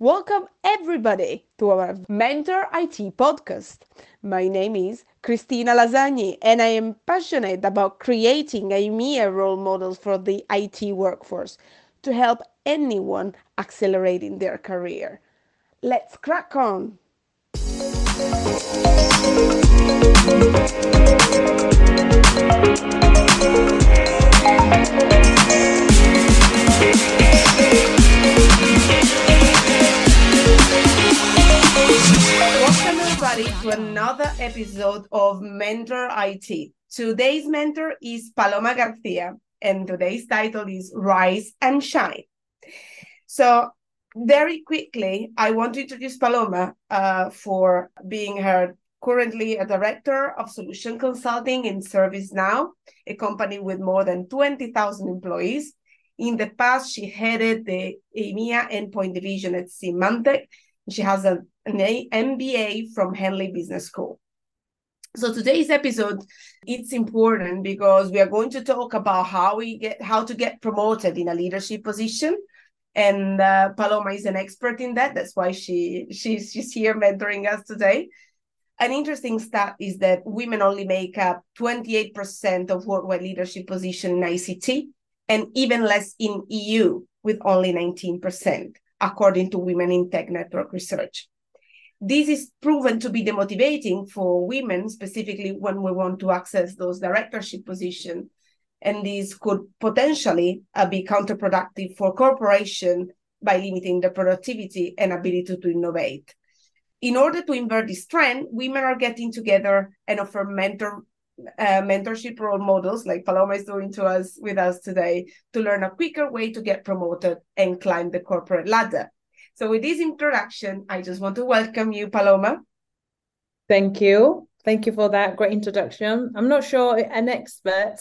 Welcome everybody to our Mentor IT podcast. My name is Cristina Lasagni and I am passionate about creating EMEA role models for the IT workforce to help anyone accelerating their career. Let's crack on. Welcome everybody to another episode of Mentor IT. Today's mentor is Paloma Garcia, and today's title is Rise and Shine. So, very quickly, I want to introduce Paloma uh, for being her currently a director of solution consulting in ServiceNow, a company with more than 20,000 employees. In the past, she headed the EMEA endpoint division at Symantec. She has a, an MBA from Henley Business School. So today's episode, it's important because we are going to talk about how we get how to get promoted in a leadership position. And uh, Paloma is an expert in that. That's why she she's she's here mentoring us today. An interesting stat is that women only make up 28% of worldwide leadership position in ICT, and even less in EU, with only 19%, according to Women in Tech Network research. This is proven to be demotivating for women, specifically when we want to access those directorship positions. And this could potentially uh, be counterproductive for corporation by limiting the productivity and ability to innovate. In order to invert this trend, women are getting together and offer mentor uh, mentorship role models like Paloma is doing to us with us today to learn a quicker way to get promoted and climb the corporate ladder. So, with this introduction, I just want to welcome you, Paloma. Thank you. Thank you for that great introduction. I'm not sure an expert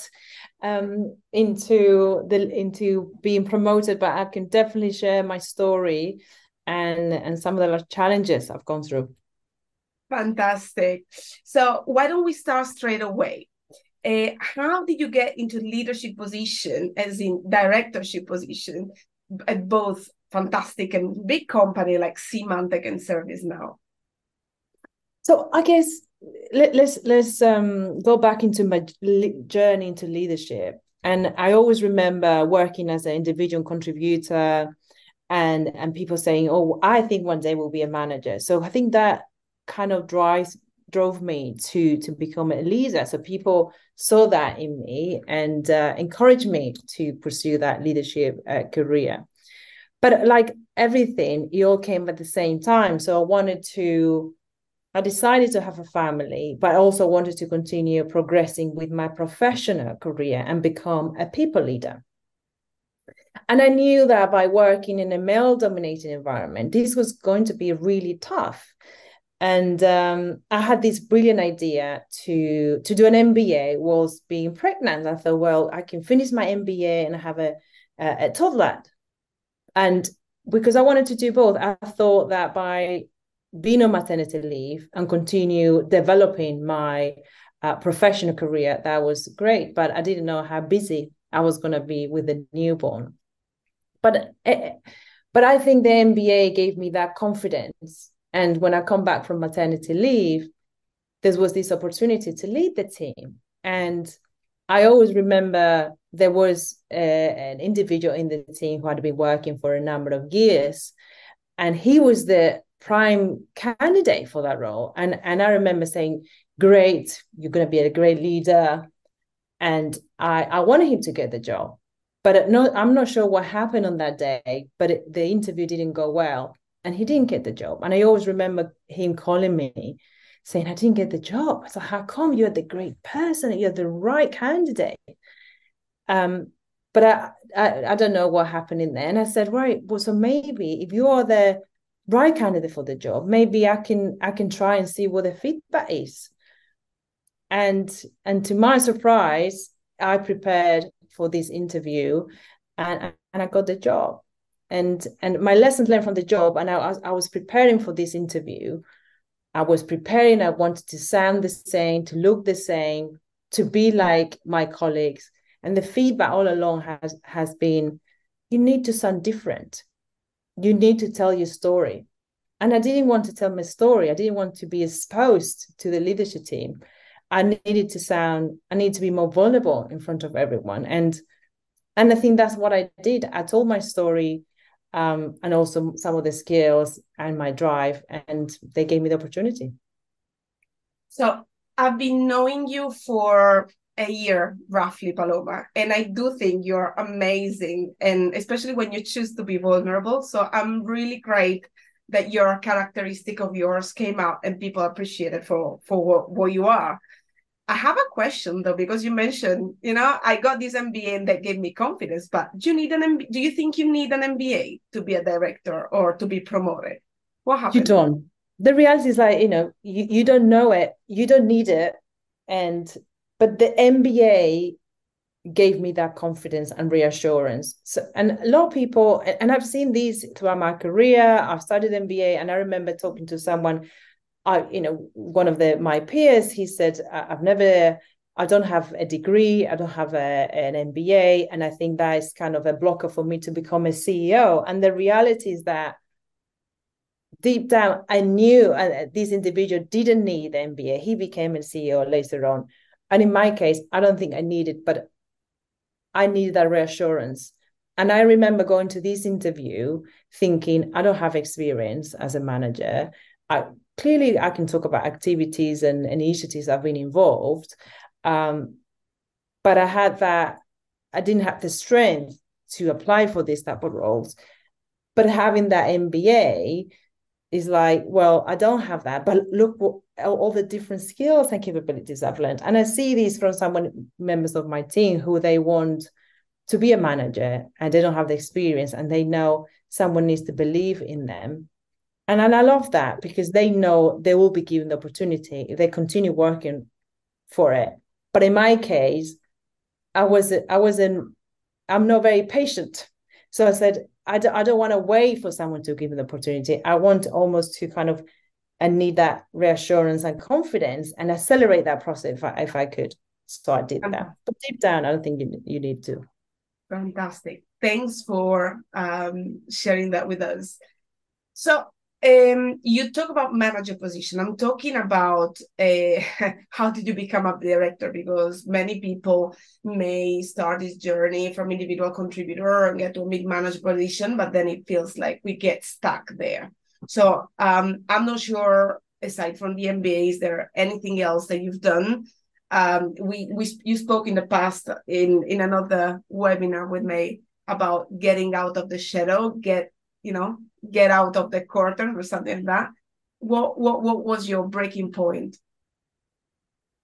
um, into the into being promoted, but I can definitely share my story and and some of the challenges I've gone through. Fantastic. So why don't we start straight away? Uh, how did you get into leadership position, as in directorship position, at both fantastic and big company like Symantec and ServiceNow? So I guess let, let's let's um, go back into my journey into leadership. And I always remember working as an individual contributor, and and people saying, "Oh, I think one day we'll be a manager." So I think that kind of drives drove me to to become a leader so people saw that in me and uh, encouraged me to pursue that leadership uh, career but like everything it all came at the same time. So i wanted to i decided to have a family but i also wanted to continue progressing with my professional career and become a people leader. And i knew that by working in a male dominated environment this was going to be really tough. And um, I had this brilliant idea to to do an MBA whilst being pregnant. I thought, well, I can finish my MBA and have a a, a toddler, and because I wanted to do both, I thought that by being on maternity leave and continue developing my uh, professional career, that was great. But I didn't know how busy I was going to be with the newborn. But eh, but I think the MBA gave me that confidence and when I come back from maternity leave, there was this opportunity to lead the team. And I always remember there was a, an individual in the team who had been working for a number of years, and he was the prime candidate for that role. And and I remember saying, "Great, you're going to be a great leader," and I I wanted him to get the job, but no, I'm not sure what happened on that day. But it, the interview didn't go well, and he didn't get the job. And I always remember him calling me saying, I didn't get the job. I said, How come you're the great person? You're the right candidate. Um, but I, I, I don't know what happened in there. And I said, Right, well, so maybe if you are the right candidate for the job, maybe I can I can try and see what the feedback is. And and to my surprise, I prepared for this interview and, and I got the job and and my lessons learned from the job and I I was preparing for this interview i was preparing i wanted to sound the same to look the same to be like my colleagues and the feedback all along has has been you need to sound different you need to tell your story. And I didn't want to tell my story. I didn't want to be exposed to the leadership team. I needed to sound, I need to be more vulnerable in front of everyone. And and I think that's what I did. I told my story um, and also some of the skills and my drive, and they gave me the opportunity. So I've been knowing you for a year roughly paloma. And i do think you're amazing and especially when you choose to be vulnerable. So i'm really great that your characteristic of yours came out and people appreciate it for for what, what you are. I have a question though because you mentioned you know i got this mba and that gave me confidence but do you need an MBA, do you think you need an mba to be a director or to be promoted? What happened? you don't. The reality is like you know you, you don't know it. You don't need it. And but the MBA gave me that confidence and reassurance. So, and a lot of people, and I've seen these throughout my career. I've studied MBA, and I remember talking to someone, I, you know, one of the my peers. He said, "I've never." I don't have a degree. I don't have a, an MBA. And I think that is kind of a blocker for me to become a CEO. And the reality is that deep down, I knew uh, this individual didn't need MBA. He became a CEO later on. And in my case, I don't think I needed, but I needed that reassurance. And I remember going to this interview thinking, I don't have experience as a manager. I clearly I can talk about activities and, initiatives I've been involved. Um, but I had that, I didn't have the strength to apply for this type of roles. But having that MBA is like, well, I don't have that, but look what all the different skills and capabilities I've learned. And I see these from someone members of my team who they want to be a manager and they don't have the experience and they know someone needs to believe in them. And, and I love that because they know they will be given the opportunity if they continue working for it. But in my case, I was I wasn't I'm not very patient. So I said, I don't want to wait for someone to give me the opportunity. I want almost to kind of and need that reassurance and confidence and accelerate that process if I, if I could. So I did that. But deep down, I don't think you, you need to. Fantastic. Thanks for um, sharing that with us. So um, you talk about manager position. I'm talking about uh, how did you become a director? Because many people may start this journey from individual contributor and get to a mid manager position, but then it feels like we get stuck there. So um, I'm not sure. Aside from the MBA, is there anything else that you've done? Um, we we you spoke in the past in in another webinar with me about getting out of the shadow, get you know get out of the curtain or something like that. What what what was your breaking point?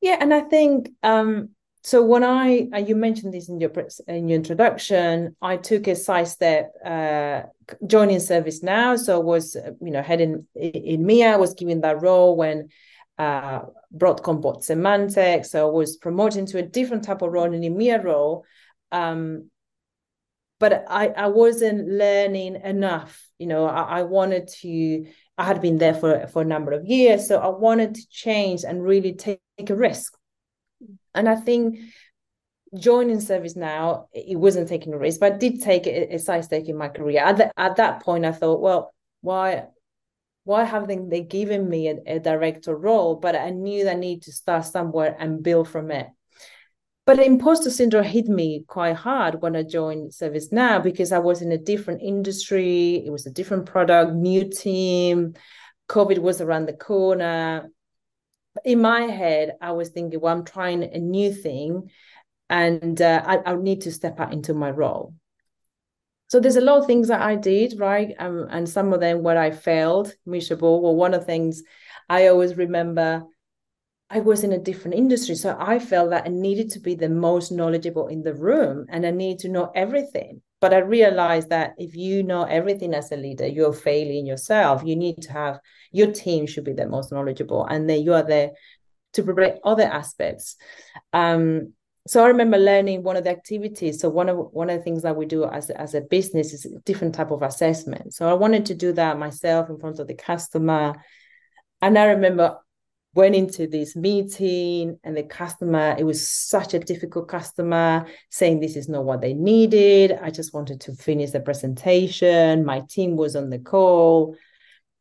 Yeah, and I think um, so. When I uh, you mentioned this in your in your introduction, I took a side step uh, joining ServiceNow. So I was you know heading in EMEA was given that role when uh, Broadcom bought. So I was promoted to a different type of role, an EMEA role. Um, but I, I wasn't learning enough. You know, I, I wanted to, I had been there for, for a number of years. So I wanted to change and really take, take a risk. And I think joining ServiceNow, it wasn't taking a risk, but I did take a, a side stake in my career. At, the, at that point, I thought, well, why why haven't they given me a, a director role? But I knew I need to start somewhere and build from it. But imposter syndrome hit me quite hard when I joined ServiceNow because I was in a different industry. It was a different product, new team. COVID was around the corner. In my head, I was thinking, well, I'm trying a new thing and uh, I, I need to step out into my role. So there's a lot of things that I did, right? Um, and some of them where I failed, miserable. Well, one of the things I always remember I was in a different industry. So I felt that I needed to be the most knowledgeable in the room and I need to know everything. But I realized that if you know everything as a leader, you're failing yourself. You need to have your team should be the most knowledgeable, and then you are there to provide other aspects. Um, so I remember learning one of the activities. So one of one of the things that we do as as a business is a different type of assessment. So I wanted to do that myself in front of the customer, and I remember went into this meeting and the customer it was such a difficult customer saying this is not what they needed. I just wanted to finish the presentation. My team was on the call.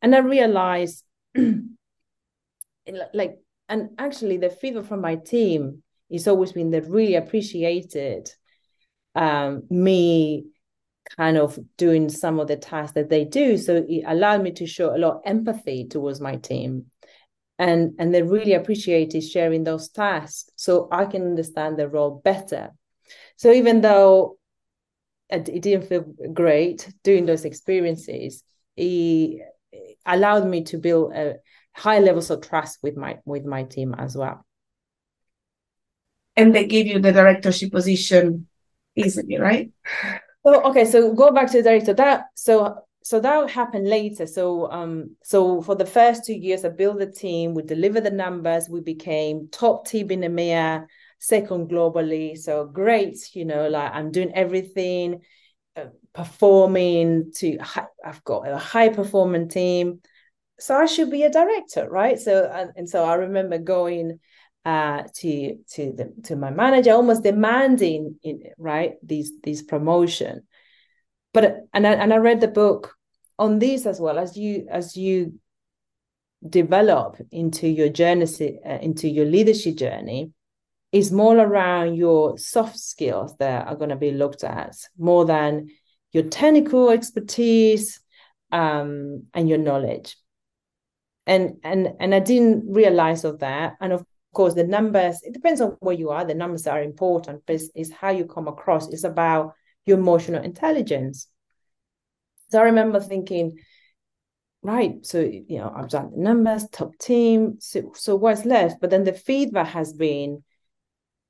And i realized like and actually the feedback from my team is always been that really appreciated um, me kind of doing some of the tasks that they do. So it allowed me to show a lot of empathy towards my team and and they really appreciated sharing those tasks so i can understand the role better. So even though it didn't feel great doing those experiences it allowed me to build a high levels of trust with my with my team as well. And they give you the directorship position easily right? So okay so go back to the director. That so so that happened later so um so for the first two years i built the team we delivered the numbers we became top team in EMEA second globally so great you know like i'm doing everything uh, performing to i've got a high performing team so I should be a director, right? So and, and so I remember going uh, to to the to my manager, almost demanding, in, right, these these promotion. But and I, and I read the book on these as well as you as you develop into your journey uh, into your leadership journey is more around your soft skills that are going to be looked at more than your technical expertise um, and your knowledge and and and I didn't realize of that. And of course, the numbers. It depends on where you are. The numbers are important, but it's, it's how you come across. It's about your emotional intelligence. So I remember thinking, right, so you know, I've done the numbers, top team. So so what's left? But then the feedback has been,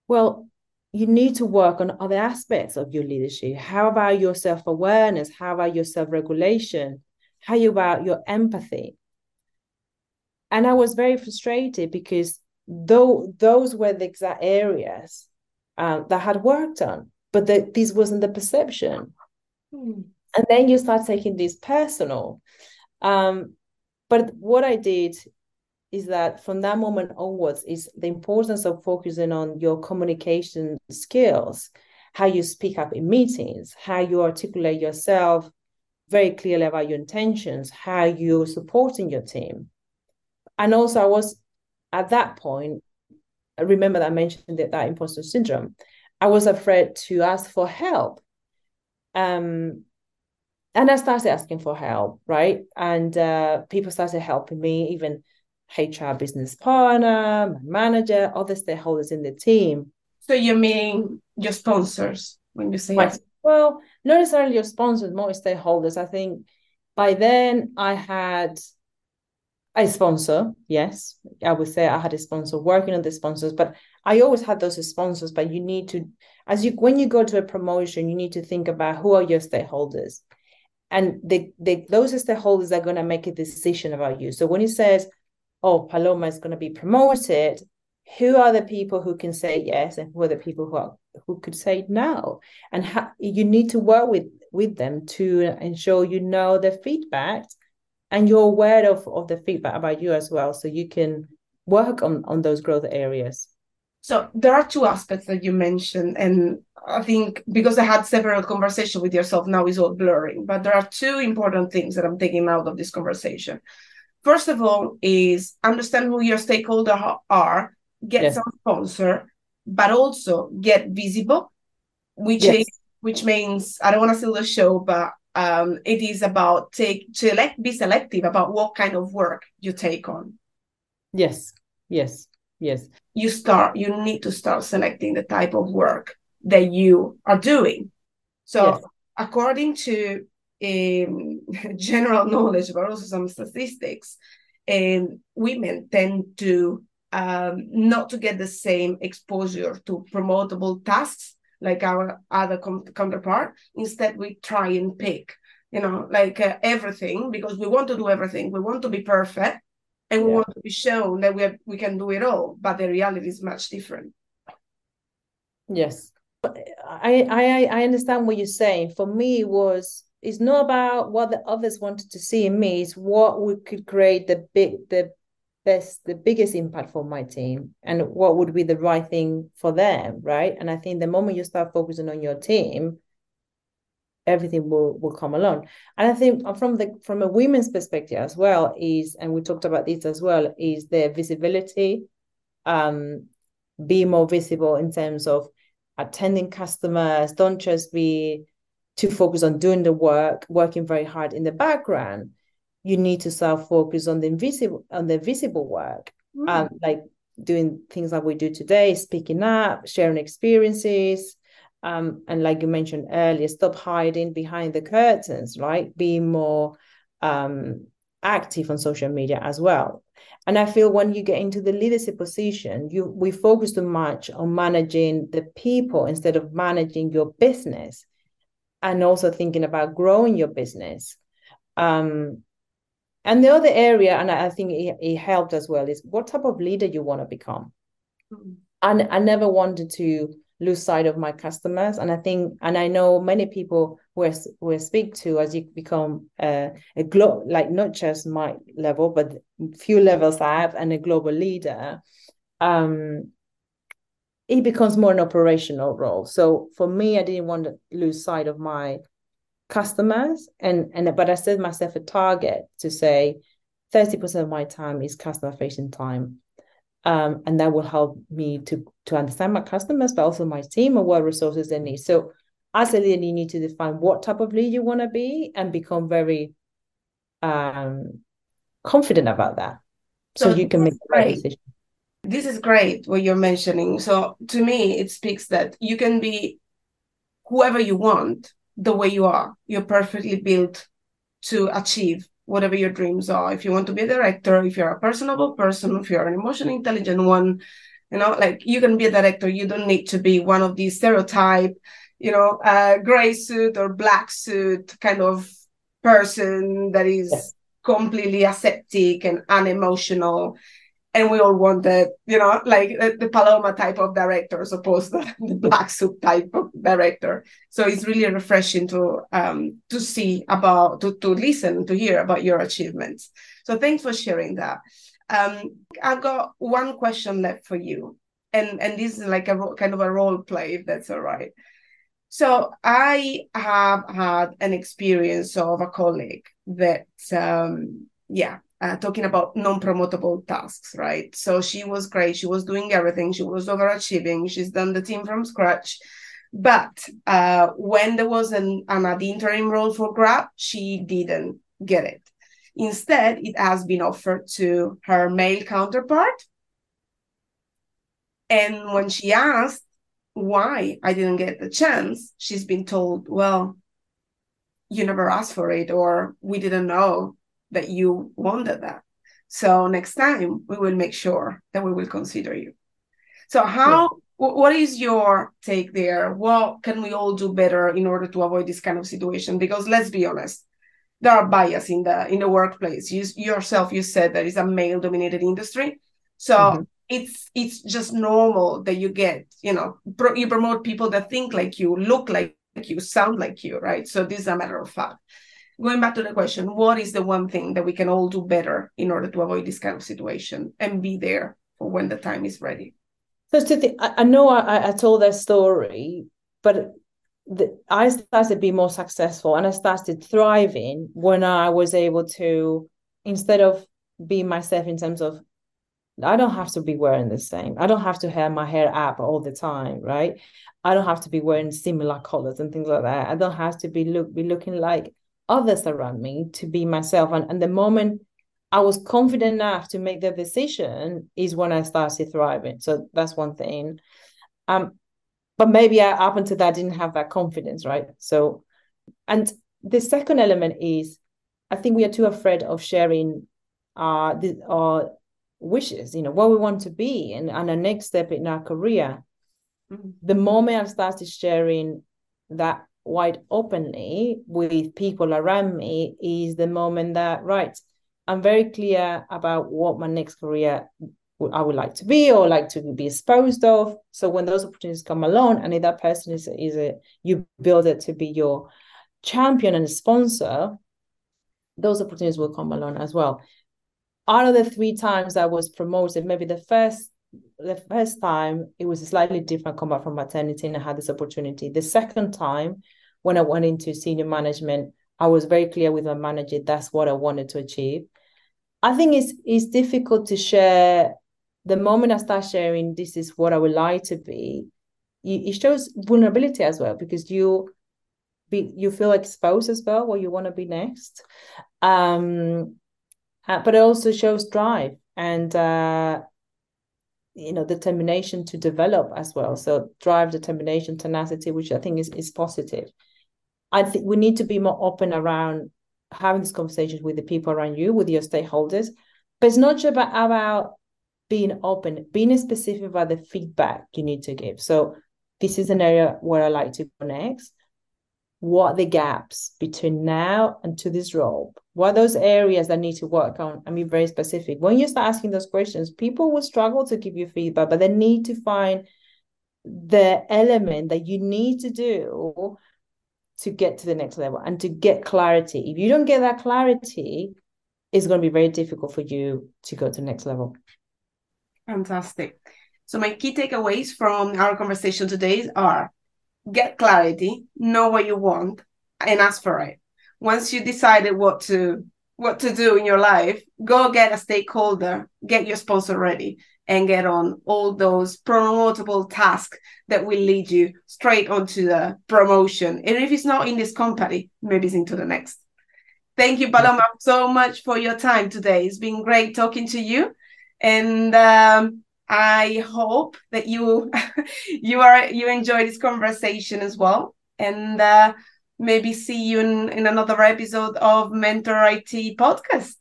well, you need to work on other aspects of your leadership. How about your self awareness? How about your self regulation? How about your empathy? and I was very frustrated because though those were the exact areas um, that had worked on, but the, this wasn't the perception. Hmm. And then you start taking this personal. Um, but what I did is that from that moment onwards is the importance of focusing on your communication skills, how you speak up in meetings, how you articulate yourself very clearly about your intentions, how you're supporting your team and also I was at that point, I remember that I mentioned that, that imposter syndrome. I was afraid to ask for help. Um, and I started asking for help, right? And uh, people started helping me, even HR business partner, my manager, other stakeholders in the team. So you mean your sponsors when you say right. Well, not necessarily your sponsors, more stakeholders. I think by then I had a sponsor, yes. I would say I had a sponsor working on the sponsors, but I always had those sponsors. But you need to, as you when you go to a promotion, you need to think about who are your stakeholders, and the, the those stakeholders are going to make a decision about you. So when it says, "Oh, Paloma is going to be promoted," who are the people who can say yes, and who are the people who are who could say no? And ha- you need to work with with them to ensure you know the feedback and you're aware of, of the feedback about you as well so you can work on on those growth areas so there are two aspects that you mentioned and i think because i had several conversations with yourself now is all blurring but there are two important things that i'm taking out of this conversation first of all is understand who your stakeholders are get yes. some sponsor but also get visible which yes. is which means i don't want to steal the show but um, it is about take to select be selective about what kind of work you take on. Yes yes yes. You start you need to start selecting the type of work that you are doing. So yes. according to um, general knowledge but also some statistics um, women tend to um, not to get the same exposure to promotable tasks like our other com- counterpart. Instead, we try and pick, you know, like uh, everything because we want to do everything. We want to be perfect, and we yeah. want to be shown that we have, we can do it all. But the reality is much different. Yes, I I I understand what you're saying. For me, it was it's not about what the others wanted to see in me. It's what we could create the big the there's the biggest impact for my team and what would be the right thing for them right? And i think the moment you start focusing on your team everything will will come along. And i think from the from a women's perspective as well is and we talked about this as well is their visibility um be more visible in terms of attending customers. Don't just be too focused on doing the work working very hard in the background you need to start focus on the invisible on the visible work mm. um, like doing things like we do today speaking up sharing experiences um, and like you mentioned earlier, stop hiding behind the curtains, right? Be more um, active on social media as well. And I feel when you get into the leadership position, you we focus too much on managing the people instead of managing your business, and also thinking about growing your business. Um, and the other area, and I think it, it helped as well, is what type of leader you want to become. Mm-hmm. And I never wanted to lose sight of my customers and i think and i know many people who I, who I speak to as you become a, a glo- like not just my level but few levels up and a global leader um it becomes more an operational role so for me i didn't want to lose sight of my customers and and but i set myself a target to say 30% of my time is customer facing time um, and that will help me to to understand my customers, but also my team and what resources they need. So as a leader, you need to define what type of lead you want to be and become very um, confident about that, so, so you can make the right decision. This is great what you're mentioning. So to me, it speaks that you can be whoever you want the way you are. You're perfectly built to achieve whatever your dreams are. If you want to be a director, if you're a personable person, if you're an emotionally intelligent one, you know, like you can be a director. You don't need to be one of these stereotype, you know, uh, gray suit or black suit kind of person that is completely aseptic and unemotional and we all want the you know like the, the paloma type of director as opposed to the black suit type of director. So it's really refreshing to um to see about to, to listen to hear about your achievements. So thanks for sharing that. Um i've got one question left for you. And and this is like a kind of a role play if that's all right. So i have had an experience of a colleague that um yeah uh, talking about non-promotable tasks, right? So she was great. She was doing everything. She was overachieving. She's done the team from scratch. But uh, when there was an, an ad interim role for Grab, she didn't get it. Instead, it has been offered to her male counterpart. And when she asked why I didn't get the chance, she's been told, well, you never asked for it, or we didn't know that you wanted that. So next time we will make sure that we will consider you. So how yeah. what is your take there? What can we all do better in order to avoid this kind of situation? Because let's be honest, there are bias in the in the workplace. You yourself you said that it's a male dominated industry. So mm-hmm. it's it's just normal that you get, you know, pro, you promote people that think like you, look like you, sound like you, right? So this is a matter of fact going back to the question, what is the one thing that we can all do better in order to avoid this kind of situation and be there for when the time is ready? So, to I, know I, I told that story, but the, I started to be more successful and I started thriving when I was able to, instead of being myself in terms of, I don't have to be wearing the same. I don't have to have my hair up all the time, right? I don't have to be wearing similar colors and things like that. I don't have to be look be looking like others around me to be myself. And, and the moment I was confident enough to make the decision is when I started thriving. So that's one thing. Um, but maybe I, up until that, I didn't have that confidence, right? So, and the second element is, I think we are too afraid of sharing our the, our wishes, you know, what we want to be, and and the next step in our career. Mm-hmm. The moment I started sharing that quite openly with people around me is the moment that right i'm very clear about what my next career i would like to be or like to be exposed of. So when those opportunities come along and if that person is is a you build it to be your champion and sponsor those opportunities will come along as well. Out of the three times I was promoted, maybe the first the first time it was a slightly different come back from maternity and I had this opportunity. The second time when I went into senior management, I was very clear with my manager that's what I wanted to achieve. I think it's it's difficult to share the moment I start sharing this is what I would like to be, it shows vulnerability as well because you be you feel exposed as well what you want to be next. Um uh, but it also shows drive and uh you know determination to develop as well. So drive determination tenacity which i think is is positive. I think we need to be more open around having these conversations with the people around you with your stakeholders. But it's not just about, about being open. Being specific about the feedback you need to give. So this is an area where i like to go next what the gaps between now and to this role what those areas that need to work on? I mean, very specific. When you start asking those questions, people will struggle to give you feedback, but they need to find the element that you need to do to get to the next level and to get clarity. If you don't get that clarity, it's going to be very difficult for you to go to the next level. Fantastic. So, my key takeaways from our conversation today are get clarity, know what you want, and ask for it once you decided what to what to do in your life, go get a stakeholder, get your sponsor ready, and get on all those promotable tasks that will lead you straight onto the promotion. And if it's not in this company, maybe it's into the next. Thank you, Paloma, so much for your time today. It's been great talking to you, and um, I hope that you you are you enjoy this conversation as well. And uh, maybe see you in, in another episode of Mentor IT podcast.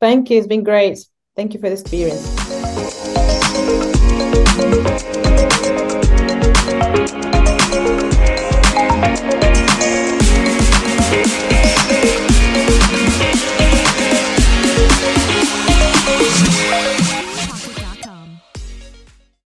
Thank you. It's been great. Thank you for the experience.